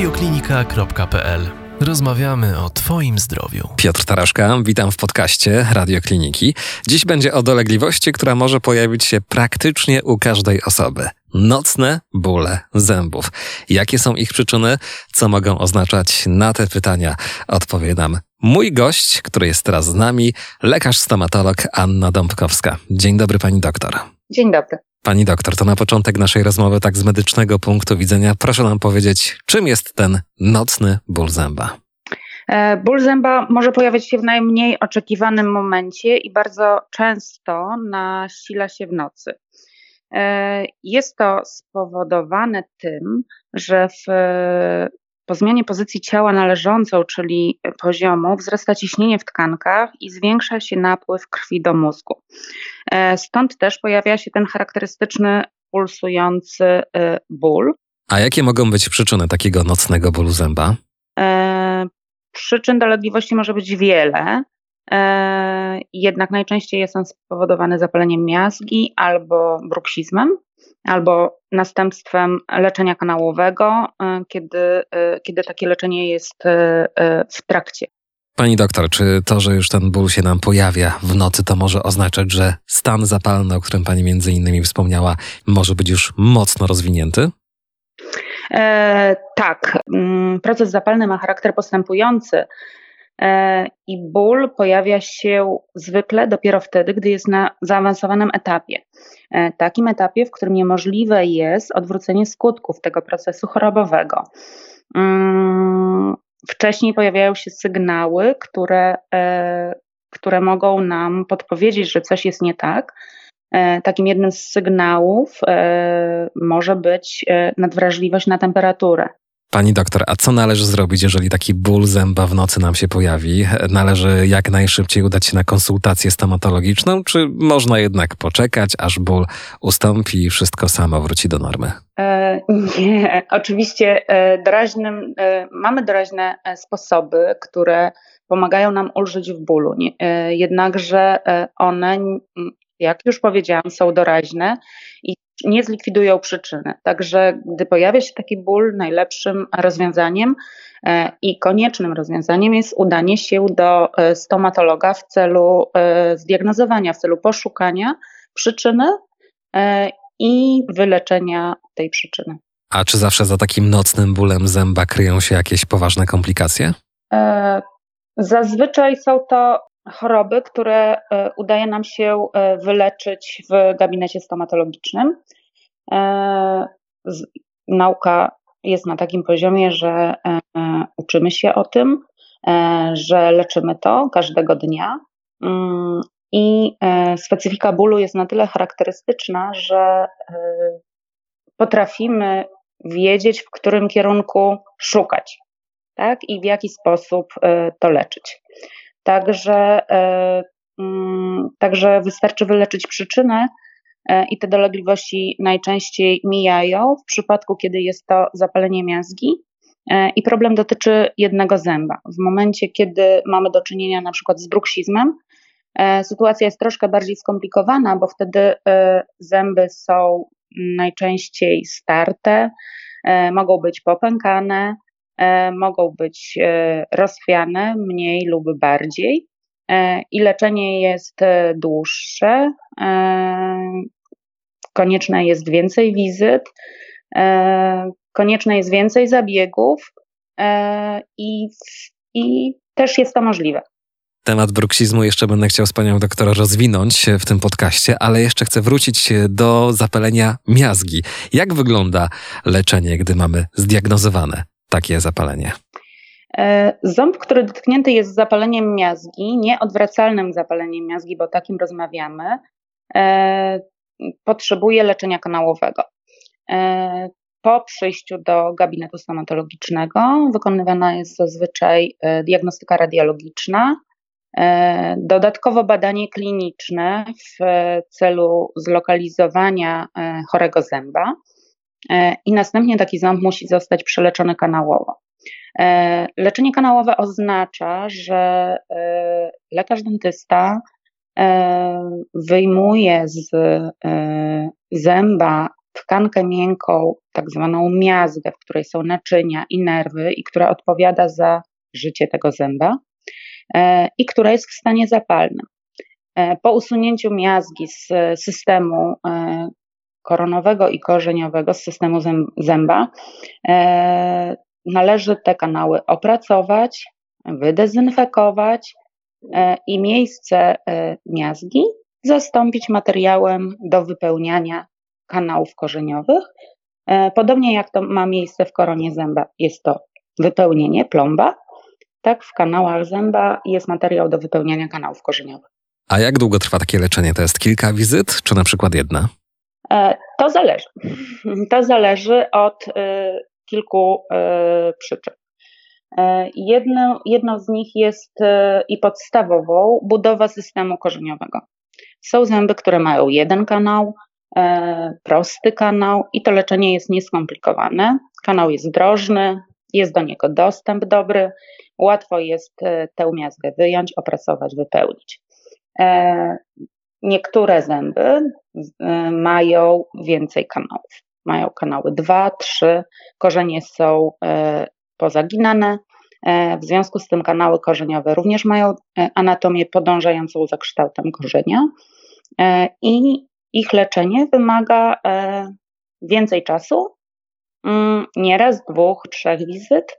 radioklinika.pl Rozmawiamy o Twoim zdrowiu. Piotr Taraszka, witam w podcaście Radiokliniki. Dziś będzie o dolegliwości, która może pojawić się praktycznie u każdej osoby. Nocne bóle zębów. Jakie są ich przyczyny? Co mogą oznaczać? Na te pytania odpowie nam mój gość, który jest teraz z nami, lekarz-stomatolog Anna Dąbkowska. Dzień dobry, pani doktor. Dzień dobry. Pani doktor, to na początek naszej rozmowy, tak z medycznego punktu widzenia, proszę nam powiedzieć, czym jest ten nocny ból zęba? E, ból zęba może pojawiać się w najmniej oczekiwanym momencie i bardzo często nasila się w nocy. E, jest to spowodowane tym, że w po zmianie pozycji ciała należącą, czyli poziomu, wzrasta ciśnienie w tkankach i zwiększa się napływ krwi do mózgu. E, stąd też pojawia się ten charakterystyczny pulsujący e, ból. A jakie mogą być przyczyny takiego nocnego bólu zęba? E, przyczyn dolegliwości może być wiele. Jednak najczęściej jest on spowodowany zapaleniem miazgi albo bruksizmem albo następstwem leczenia kanałowego, e, kiedy, e, kiedy takie leczenie jest e, w trakcie. Pani doktor, czy to, że już ten ból się nam pojawia w nocy, to może oznaczać, że stan zapalny, o którym Pani między innymi wspomniała, może być już mocno rozwinięty? E, tak. Mm, proces zapalny ma charakter postępujący. E, i ból pojawia się zwykle dopiero wtedy, gdy jest na zaawansowanym etapie. E, takim etapie, w którym niemożliwe jest odwrócenie skutków tego procesu chorobowego. Mm, wcześniej pojawiają się sygnały, które, e, które mogą nam podpowiedzieć, że coś jest nie tak. Takim jednym z sygnałów może być nadwrażliwość na temperaturę. Pani doktor, a co należy zrobić, jeżeli taki ból zęba w nocy nam się pojawi? Należy jak najszybciej udać się na konsultację stomatologiczną, czy można jednak poczekać, aż ból ustąpi i wszystko samo wróci do normy? E, nie, oczywiście e, doraźnym, e, mamy doraźne sposoby, które pomagają nam ulżyć w bólu. Jednakże one, jak już powiedziałam, są doraźne i nie zlikwidują przyczyny. Także gdy pojawia się taki ból, najlepszym rozwiązaniem e, i koniecznym rozwiązaniem jest udanie się do e, stomatologa w celu e, zdiagnozowania, w celu poszukania przyczyny i wyleczenia tej przyczyny. A czy zawsze za takim nocnym bólem zęba kryją się jakieś poważne komplikacje? Zazwyczaj są to choroby, które e, udaje nam się e, wyleczyć w gabinecie stomatologicznym. E, nauka jest na takim poziomie, że uczymy się o tym, że leczymy to każdego dnia. Mm, I specyfika bólu jest na tyle charakterystyczna, że potrafimy wiedzieć, w którym kierunku szukać, tak? I w jaki sposób to leczyć. Także, e, mm, także wystarczy wyleczyć przyczynę e, i te dolegliwości najczęściej mijają w przypadku, kiedy jest to zapalenie miazgi. E, I problem dotyczy jednego zęba. W momencie, kiedy mamy do czynienia na przykład z bruksizmem, sytuacja jest troszkę bardziej skomplikowana, bo wtedy zęby są najczęściej starte, mogą być popękane, mogą być e, rozchwiane mniej lub bardziej e, i leczenie jest dłuższe. Konieczne jest więcej wizyt, konieczne jest więcej zabiegów i, i też jest to możliwe. Temat bruksizmu jeszcze będę chciał z panią doktora rozwinąć w tym podcaście, ale jeszcze chcę wrócić do zapalenia miazgi. Jak wygląda leczenie, gdy mamy zdiagnozowane takie zapalenie? E, ząb, który dotknięty jest zapaleniem miazgi, nieodwracalnym zapaleniem miazgi, bo takim rozmawiamy, e, potrzebuje leczenia kanałowego. E, po przyjściu do gabinetu stomatologicznego wykonywana jest zazwyczaj diagnostyka radiologiczna, dodatkowo badanie kliniczne w celu zlokalizowania chorego zęba. E, i następnie taki ząb musi zostać przeleczony kanałowo. E, leczenie kanałowe oznacza, że e, lekarz dentysta wyjmuje z zęba tkankę miękką, tak zwaną miazgę, w której są naczynia i nerwy i która odpowiada za życie tego zęba i która jest w stanie zapalnym. Po usunięciu miazgi z systemu koronowego i korzeniowego, z systemu zęba, należy te kanały opracować, wydezynfekować e, i miejsce e, miazgi zastąpić materiałem do wypełniania kanałów korzeniowych. E, podobnie jak to ma miejsce w koronie zęba, jest to wypełnienie, plomba, tak w kanałach zęba jest materiał do wypełniania kanałów korzeniowych. A jak długo trwa takie leczenie? To jest kilka wizyt, czy na przykład jedna? To zależy. To zależy od kilku przyczyn. E, jedno, jedno z nich jest e, i podstawową budowa systemu korzeniowego. Są zęby, które mają jeden kanał, e, prosty kanał i to leczenie jest nieskomplikowane. Kanał jest drożny, jest do niego dostęp dobry, łatwo jest tę miazgę wyjąć, opracować, wypełnić. Niektóre zęby mają więcej kanałów. Mają kanały 2, 3, korzenie są pozaginane. E, w związku z tym kanały korzeniowe również mają anatomię podążającą za kształtem korzenia i ich leczenie wymaga więcej czasu, mm, nieraz dwóch, trzech wizyt.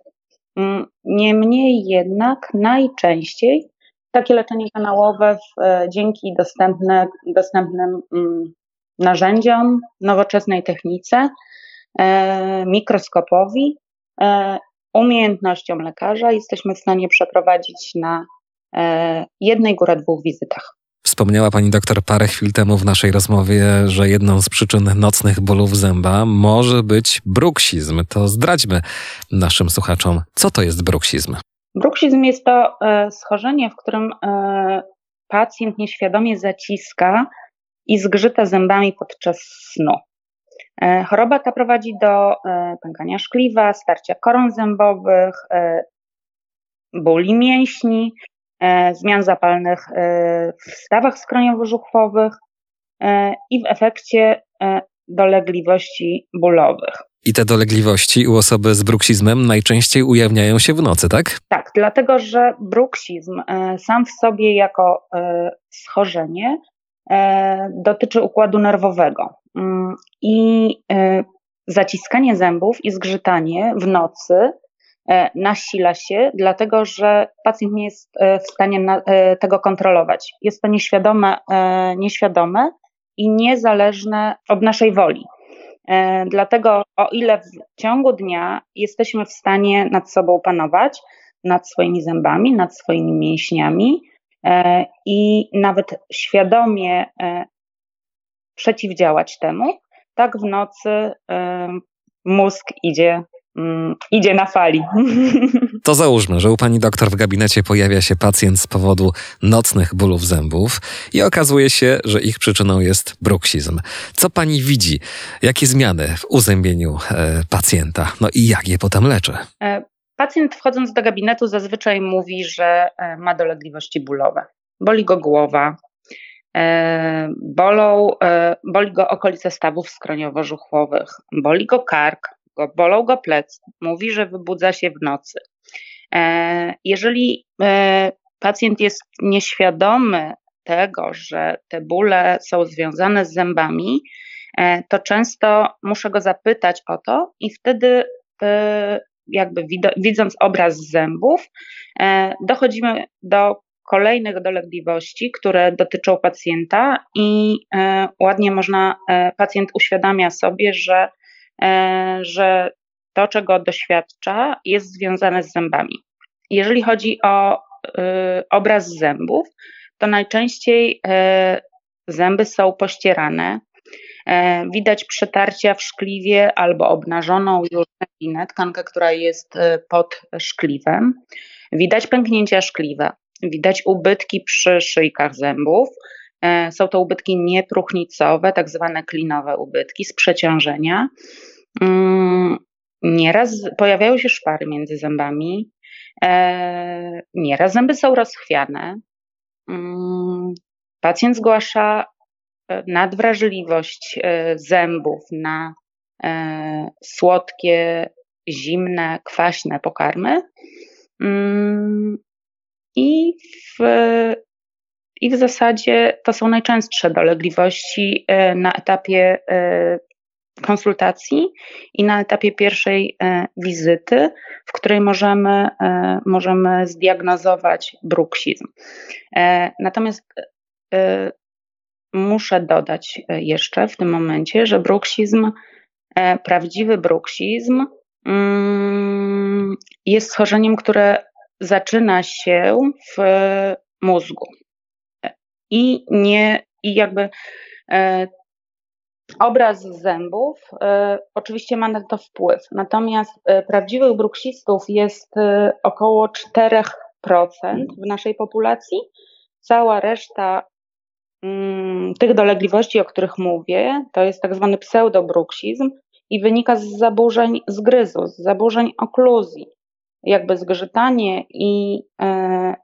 Mm, niemniej jednak najczęściej takie leczenie kanałowe w, dzięki dostępne, dostępnym mm, narzędziom, nowoczesnej technice, mikroskopowi umiejętnością lekarza jesteśmy w stanie przeprowadzić na e, jednej górę dwóch wizytach. Wspomniała pani doktor parę chwil temu w naszej rozmowie, że jedną z przyczyn nocnych bólów zęba może być bruksizm. To zdradźmy naszym słuchaczom, co to jest bruksizm. Bruksizm jest to e, schorzenie, w którym e, pacjent nieświadomie zaciska i zgrzyta zębami podczas snu. E, choroba ta prowadzi do pękania szkliwa, starcia koron zębowych, bóli mięśni, zmian zapalnych w stawach skroniowo-żuchwowych i w efekcie dolegliwości bólowych. I te dolegliwości u osoby z bruksizmem najczęściej ujawniają się w nocy, tak? Tak, dlatego że bruksizm sam w sobie jako schorzenie dotyczy układu nerwowego. Mm, I e, zaciskanie zębów i zgrzytanie w nocy e, nasila się, dlatego że pacjent nie jest e, w stanie tego kontrolować. Jest to nieświadome, nieświadome i niezależne od naszej woli. Dlatego, o ile w ciągu dnia jesteśmy w stanie nad sobą panować, nad swoimi zębami, nad swoimi mięśniami i nawet świadomie przeciwdziałać temu, tak w nocy mózg idzie mm, idzie na fali. To załóżmy, że u pani doktor w gabinecie pojawia się pacjent z powodu nocnych bólów zębów i okazuje się, że ich przyczyną jest bruksizm. Co pani widzi? Jakie zmiany w uzębieniu e, pacjenta? No i jak je potem leczy? E, pacjent wchodząc do gabinetu zazwyczaj mówi, że e, ma dolegliwości bólowe. Boli go głowa, E, bolą, boli go okolice stawów skroniowo-żuchwowych, boli go kark, bolą go plecy, mówi, że wybudza się w nocy. E, jeżeli pacjent jest nieświadomy tego, że te bóle są związane z zębami, to często muszę go zapytać o to i wtedy jakby widząc obraz zębów, dochodzimy do kolejnych dolegliwości, które dotyczą pacjenta, i e, ładnie można, e, pacjent uświadamia sobie, że, e, że to, czego doświadcza, jest związane z zębami. Jeżeli chodzi o obraz zębów, to najczęściej zęby są pościerane. Widać przetarcia w szkliwie albo obnażoną już tkankę, tkankę, która jest pod szkliwem. Widać pęknięcia szkliwa. Widać ubytki przy szyjkach zębów. E, są to ubytki niepróchnicowe, tak zwane klinowe ubytki z przeciążenia. Mm, nieraz pojawiają się szpary między zębami. E, nieraz zęby są rozchwiane. Mm, pacjent zgłasza nadwrażliwość zębów na słodkie, zimne, kwaśne pokarmy. Mm, I w, I w zasadzie to są najczęstsze dolegliwości na etapie konsultacji i na etapie pierwszej e, wizyty, w której możemy, e, możemy zdiagnozować bruksizm. E, natomiast muszę dodać jeszcze w tym momencie, że bruksizm, prawdziwy bruksizm mm, jest schorzeniem, które zaczyna się w mózgu. I nie, i jakby obraz zębów e, oczywiście ma na to wpływ. Natomiast e, prawdziwych bruksistów jest e, około 4% w naszej populacji. Cała reszta mm, tych dolegliwości, o których mówię, to jest tak zwany pseudobruksizm i wynika z zaburzeń zgryzu, z zaburzeń okluzji. Jakby zgrzytanie i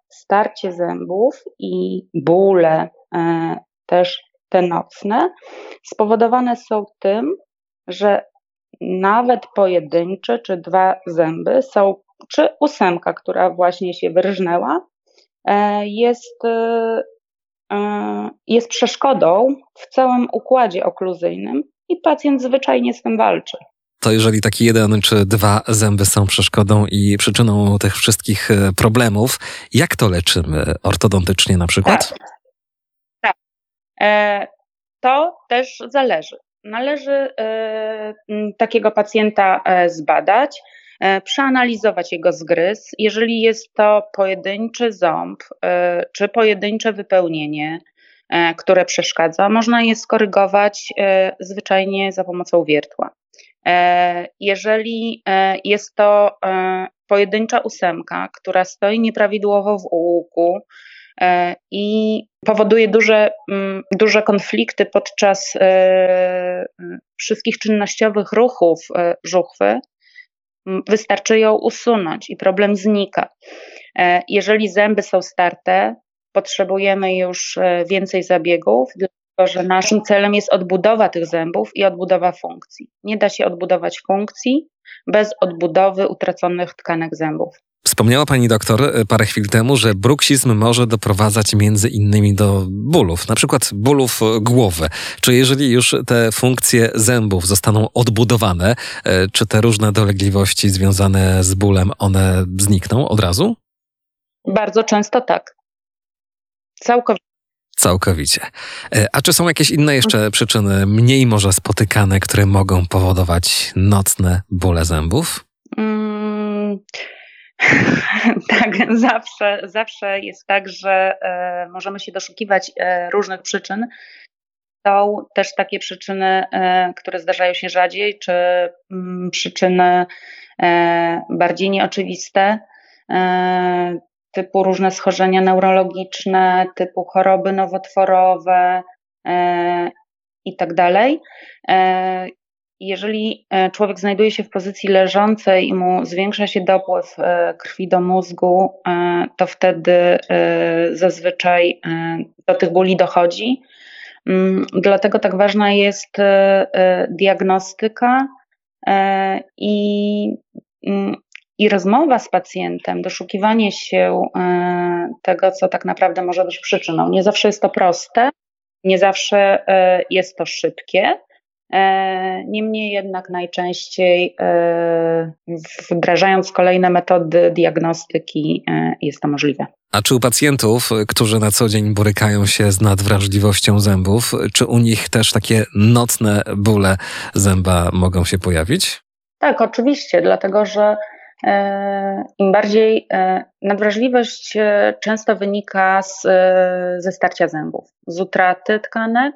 starcie zębów i bóle też te nocne, spowodowane są tym, że nawet pojedyncze czy dwa zęby są, czy ósemka, która właśnie się wyrżnęła, e, jest, e, e, jest przeszkodą w całym układzie okluzyjnym i pacjent zwyczajnie z tym walczy. To jeżeli taki jeden czy dwa zęby są przeszkodą i przyczyną tych wszystkich problemów, jak to leczymy ortodontycznie na przykład? Tak. E, to też zależy. Należy e, takiego pacjenta e, zbadać, przeanalizować jego zgryz. Jeżeli jest to pojedynczy ząb czy pojedyncze wypełnienie, które przeszkadza, można je skorygować zwyczajnie za pomocą wiertła. Jeżeli jest to pojedyncza ósemka, która stoi nieprawidłowo w E, i powoduje duże, mm, duże konflikty podczas e, wszystkich czynnościowych ruchów e, żuchwy, wystarczy ją usunąć i problem znika. Jeżeli zęby są starte, potrzebujemy już więcej zabiegów, że naszym celem jest odbudowa tych zębów i odbudowa funkcji. Nie da się odbudować funkcji bez odbudowy utraconych tkanek zębów. Wspomniała pani doktor e, parę chwil temu, że bruksizm może doprowadzać między innymi do bólów, na przykład bólów e, głowy. Czy jeżeli już te funkcje zębów zostaną odbudowane, e, czy te różne dolegliwości związane z bólem, one znikną od razu? Bardzo często tak. Całkowicie. Całkowicie. A czy są jakieś inne jeszcze przyczyny, mniej może spotykane, które mogą powodować nocne bóle zębów? Mm. tak, zawsze, zawsze jest tak, że e, możemy się doszukiwać e, różnych przyczyn. Są też takie przyczyny, e, które zdarzają się rzadziej, czy mm, przyczyny e, bardziej nieoczywiste, e, typu różne schorzenia neurologiczne, typu choroby nowotworowe e, i tak dalej jeżeli e, człowiek znajduje się w pozycji leżącej i mu zwiększa się dopływ e, krwi do mózgu, e, to wtedy zazwyczaj do tych bóli dochodzi. Mm, dlatego tak ważna jest diagnostyka i, mm, i rozmowa z pacjentem, doszukiwanie się tego, co tak naprawdę może być przyczyną. Nie zawsze jest to proste, nie zawsze jest to szybkie. E, niemniej jednak najczęściej e, wdrażając kolejne metody diagnostyki e, jest to możliwe. A czy u pacjentów, którzy na co dzień borykają się z nadwrażliwością zębów, czy u nich też takie nocne bóle zęba mogą się pojawić? Tak, oczywiście, dlatego że im bardziej nadwrażliwość często wynika z, ze starcia zębów, z utraty tkanek,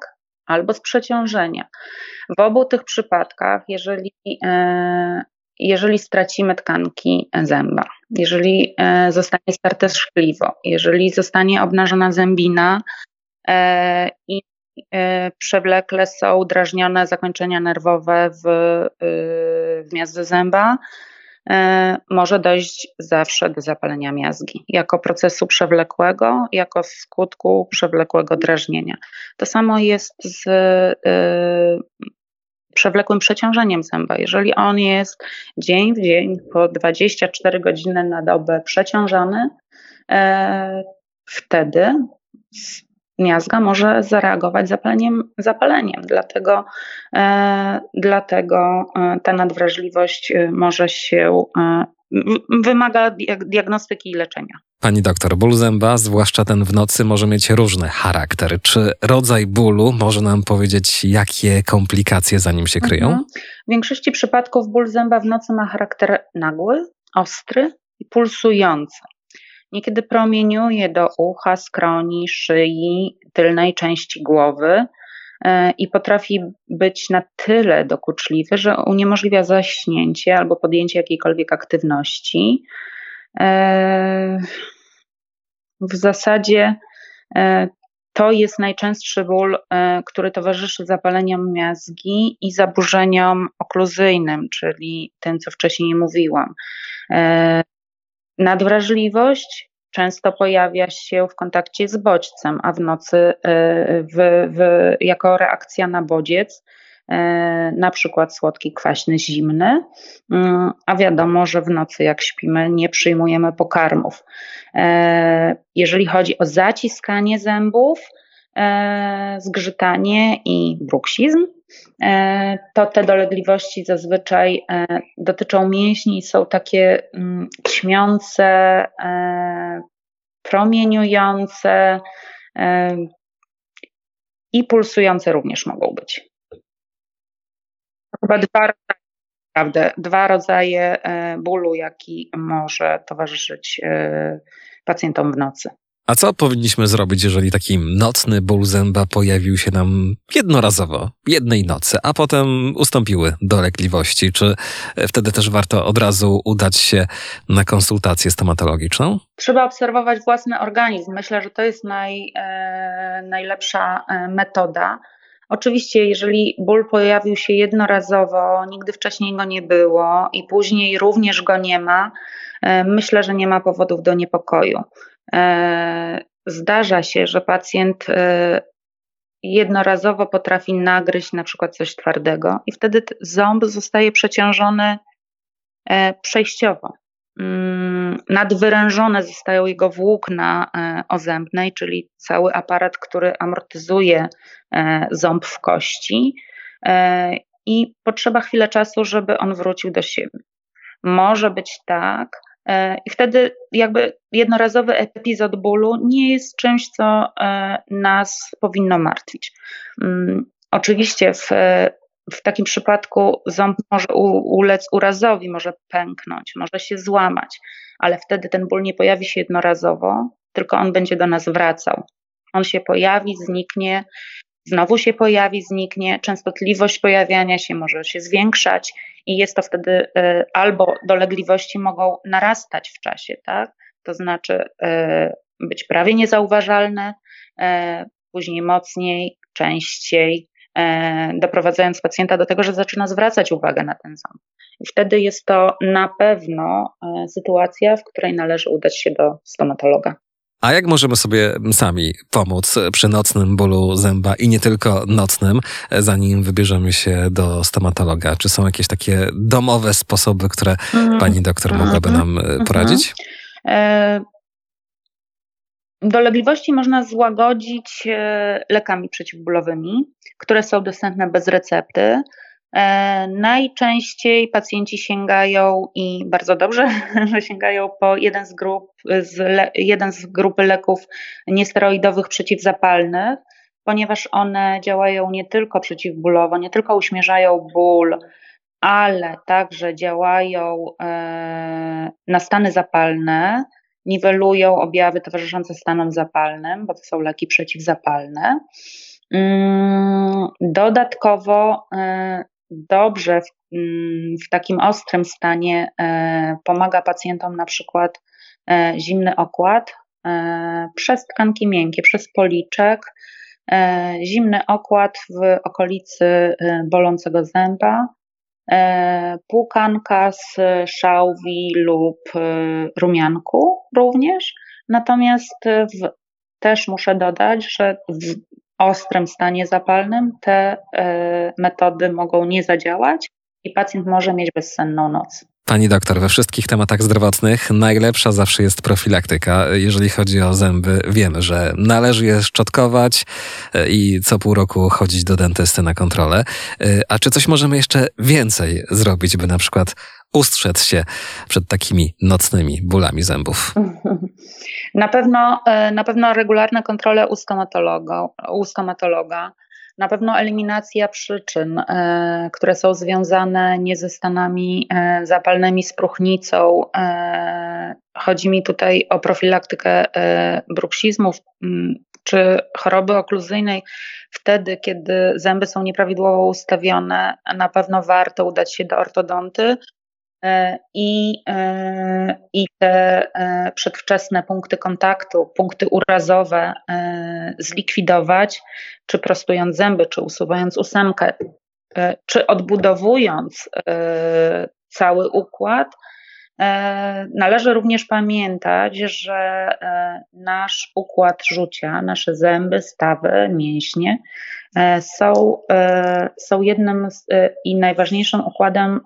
albo z przeciążenia. W obu tych przypadkach, jeżeli, e, jeżeli stracimy tkanki zęba, jeżeli e, zostanie starte szkliwo, jeżeli zostanie obnażona zębina e, i przewlekle są drażnione zakończenia nerwowe w, w miazdze zęba, może dojść zawsze do zapalenia miazgi, jako procesu przewlekłego, jako skutku przewlekłego drażnienia. To samo jest z przewlekłym przeciążeniem zęba. Jeżeli on jest dzień w dzień po 24 godziny na dobę przeciążony, e, wtedy miazga może zareagować zapaleniem, zapaleniem. Dlatego, e, dlatego e, ta nadwrażliwość e, może się wymaga diagnostyki i leczenia. Pani doktor, ból zęba, zwłaszcza ten w nocy, może mieć różny charakter. Czy rodzaj bólu może nam powiedzieć, jakie komplikacje za nim się kryją? Mhm. W większości przypadków ból zęba w nocy ma charakter nagły, ostry i pulsujący. Niekiedy promieniuje do ucha, skroni, szyi, tylnej części głowy e, i potrafi być na tyle dokuczliwy, że uniemożliwia zaśnięcie albo podjęcie jakiejkolwiek aktywności. E, w zasadzie e, to jest najczęstszy ból, który towarzyszy zapaleniom miazgi i zaburzeniom okluzyjnym, czyli tym, co wcześniej mówiłam. Nadwrażliwość często pojawia się w kontakcie z bodźcem, a w nocy e, w, w, jako reakcja na bodziec, e, na przykład słodki, kwaśny, zimny, mm, a wiadomo, że w nocy jak śpimy nie przyjmujemy pokarmów. E, jeżeli chodzi o zaciskanie zębów, zgrzytanie i bruksizm, to te dolegliwości zazwyczaj e, dotyczą mięśni i są takie mm, ćmiące, e, promieniujące i pulsujące również mogą być. Chyba dwa, naprawdę, dwa rodzaje bólu, jaki może towarzyszyć pacjentom w nocy. A co powinniśmy zrobić, jeżeli taki nocny ból zęba pojawił się nam jednorazowo, jednej nocy, a potem ustąpiły dolegliwości? Czy wtedy też warto od razu udać się na konsultację stomatologiczną? Trzeba obserwować własny organizm. Myślę, że to jest naj, e, najlepsza e, metoda. Oczywiście, jeżeli ból pojawił się jednorazowo, nigdy wcześniej go nie było i później również go nie ma, e, myślę, że nie ma powodów do niepokoju. E, zdarza się, że pacjent e, jednorazowo potrafi nagryźć na przykład coś twardego i wtedy ząb zostaje przeciążony e, przejściowo. Mm, nadwyrężone zostają jego włókna ozębnej, czyli cały aparat, który amortyzuje ząb w kości i potrzeba chwilę czasu, żeby on wrócił do siebie. Może być tak, I wtedy jakby jednorazowy epizod bólu nie jest czymś, co e, nas powinno martwić. Mm, oczywiście w, w takim przypadku ząb może ulec urazowi, może pęknąć, może się złamać, ale wtedy ten ból nie pojawi się jednorazowo, tylko on będzie do nas wracał. On się pojawi, zniknie, znowu się pojawi, zniknie, częstotliwość pojawiania się może się zwiększać i jest to wtedy e, albo dolegliwości mogą narastać w czasie, tak? To znaczy e, być prawie niezauważalne, e, później mocniej, częściej, doprowadzając pacjenta do tego, że zaczyna zwracać uwagę na ten ząb. I wtedy jest to na pewno sytuacja, w której należy udać się do stomatologa. A jak możemy sobie sami pomóc przy nocnym bólu zęba i nie tylko nocnym, zanim wybierzemy się do stomatologa? Czy są jakieś takie domowe sposoby, które mm. pani doktor mogłaby nam mm. poradzić? E, dolegliwości można złagodzić e, lekami przeciwbólowymi, które są dostępne bez recepty. E, najczęściej pacjenci sięgają i bardzo dobrze, że sięgają po jeden z, grup, z le, jeden z grupy leków niesteroidowych przeciwzapalnych, ponieważ one działają nie tylko przeciwbólowo, nie tylko uśmierzają ból, ale także działają e, na stany zapalne, niwelują objawy towarzyszące stanom zapalnym, bo to są leki przeciwzapalne. Mm, dodatkowo e, dobrze w, mm, w takim ostrym stanie e, pomaga pacjentom na przykład e, zimny okład e, przez tkanki miękkie, przez policzek, zimny okład w okolicy bolącego zęba, płukanka z szałwi lub rumianku również. Natomiast w, też muszę dodać, że w ostrym stanie zapalnym te metody mogą nie zadziałać i pacjent może mieć bezsenną noc. Pani doktor, we wszystkich tematach zdrowotnych najlepsza zawsze jest profilaktyka. Jeżeli chodzi o zęby, wiemy, że należy je szczotkować e, i co pół roku chodzić do dentysty na kontrolę. E, a czy coś możemy jeszcze więcej zrobić, by na przykład ustrzec się przed takimi nocnymi bólami zębów? Na pewno, e, na pewno regularne kontrole u stomatologa, u stomatologa na pewno eliminacja przyczyn, e, które są związane nie ze stanami e, zapalnymi, z próchnicą. E, chodzi mi tutaj o profilaktykę bruksizmów czy choroby okluzyjnej. Wtedy, kiedy zęby są nieprawidłowo ustawione, na pewno warto udać się do ortodonty i, e, i te e, przedwczesne punkty kontaktu, punkty urazowe zlikwidować, czy prostując zęby, czy usuwając ósemkę, czy odbudowując cały układ, Należy również pamiętać, że nasz układ rzucia, nasze zęby, stawy, mięśnie E, są, e, są jednym z, e, i najważniejszym układem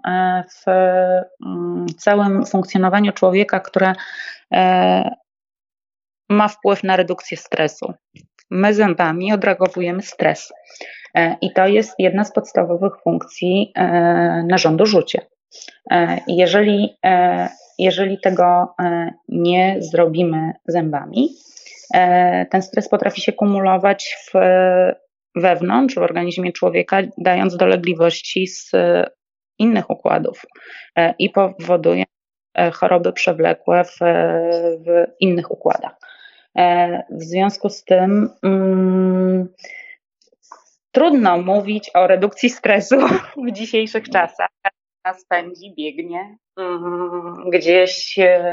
w mm, całym funkcjonowaniu człowieka, które ma wpływ na redukcję stresu. My zębami odreagowujemy stres. I to jest jedna z podstawowych funkcji narządu rzucia. Jeżeli, jeżeli tego nie zrobimy zębami, ten stres potrafi się kumulować w wewnątrz w organizmie człowieka, dając dolegliwości z e, innych układów e, i powoduje e, choroby przewlekłe w, w innych układach. W związku z tym mm, trudno mówić o redukcji stresu w dzisiejszych czasach. Nas pędzi, biegnie, mm, gdzieś się,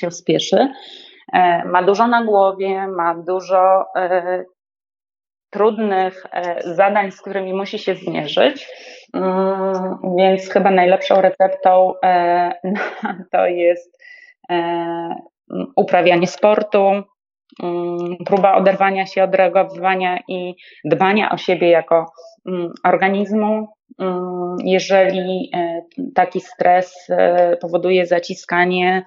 się spieszy. Ma dużo na głowie, ma dużo trudnych e, zadań, z którymi musi się zmierzyć. Mm, więc chyba najlepszą receptą e, to jest e, uprawianie sportu, mm, próba oderwania się od reagowania i dbania o siebie jako mm, organizmu. Jeżeli taki stres powoduje zaciskanie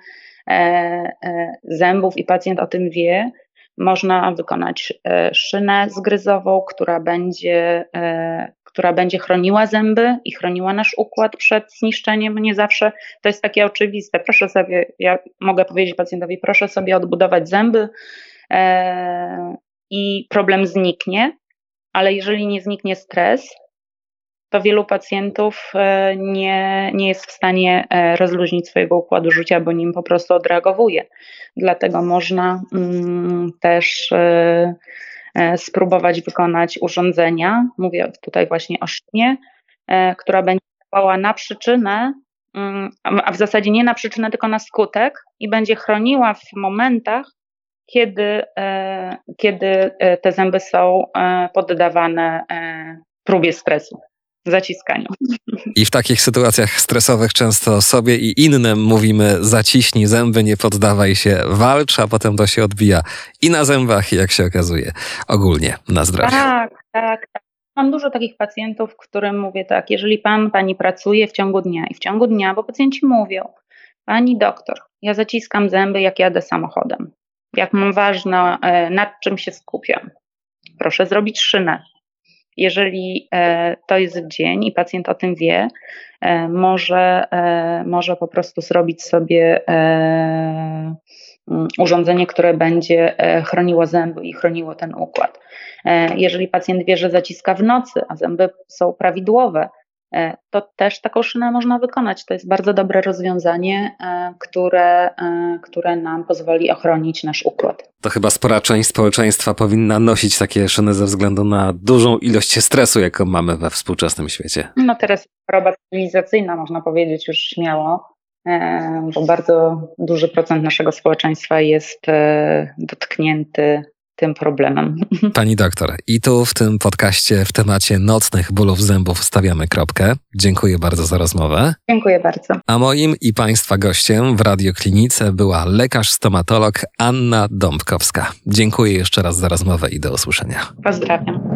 zębów i pacjent o tym wie, można wykonać e, szynę zgryzową, która będzie, e, która będzie chroniła zęby i chroniła nasz układ przed zniszczeniem. Nie zawsze to jest takie oczywiste. Proszę sobie, ja mogę powiedzieć pacjentowi, proszę sobie odbudować zęby e, i problem zniknie, ale jeżeli nie zniknie stres, to wielu pacjentów e, nie, nie jest w stanie e, rozluźnić swojego układu życia, bo nim po prostu odreagowuje. Dlatego można mm, też e, spróbować wykonać urządzenia, mówię tutaj właśnie o szynie, która będzie działała na przyczynę, mm, a w zasadzie nie na przyczynę, tylko na skutek i będzie chroniła w momentach, kiedy, kiedy te zęby są poddawane próbie stresu zaciskaniu. I w takich sytuacjach stresowych często sobie i innym mówimy zaciśnij zęby, nie poddawaj się, walcz, a potem to się odbija i na zębach, jak się okazuje, ogólnie na zdrowiu. Tak, tak, tak. Mam dużo takich pacjentów, którym mówię tak, jeżeli pan, pani pracuje w ciągu dnia i w ciągu dnia, bo pacjenci mówią, pani doktor, ja zaciskam zęby, jak jadę samochodem. Jak mam ważne, e, nad czym się skupiam. Proszę zrobić szynę, jeżeli e, to jest dzień i pacjent o tym wie, e, może, e, może po prostu zrobić sobie mm, urządzenie, które będzie chroniło zęby i chroniło ten układ. Jeżeli pacjent wie, że zaciska w nocy, a zęby są prawidłowe, to też taką szynę można wykonać. To jest bardzo dobre rozwiązanie, e, które, e, które nam pozwoli ochronić nasz układ. To chyba spora część społeczeństwa powinna nosić takie szyny ze względu na dużą ilość stresu, jaką mamy we współczesnym świecie. No teraz choroba cywilizacyjna, można powiedzieć już śmiało, bo bardzo duży procent naszego społeczeństwa jest dotknięty tym problemem. Pani doktor, i tu w tym podcaście w temacie nocnych bólów zębów stawiamy kropkę. Dziękuję bardzo za rozmowę. Dziękuję bardzo. A moim i Państwa gościem w radioklinice była lekarz-stomatolog Anna Dąbkowska. Dziękuję jeszcze raz za rozmowę i do usłyszenia. Pozdrawiam.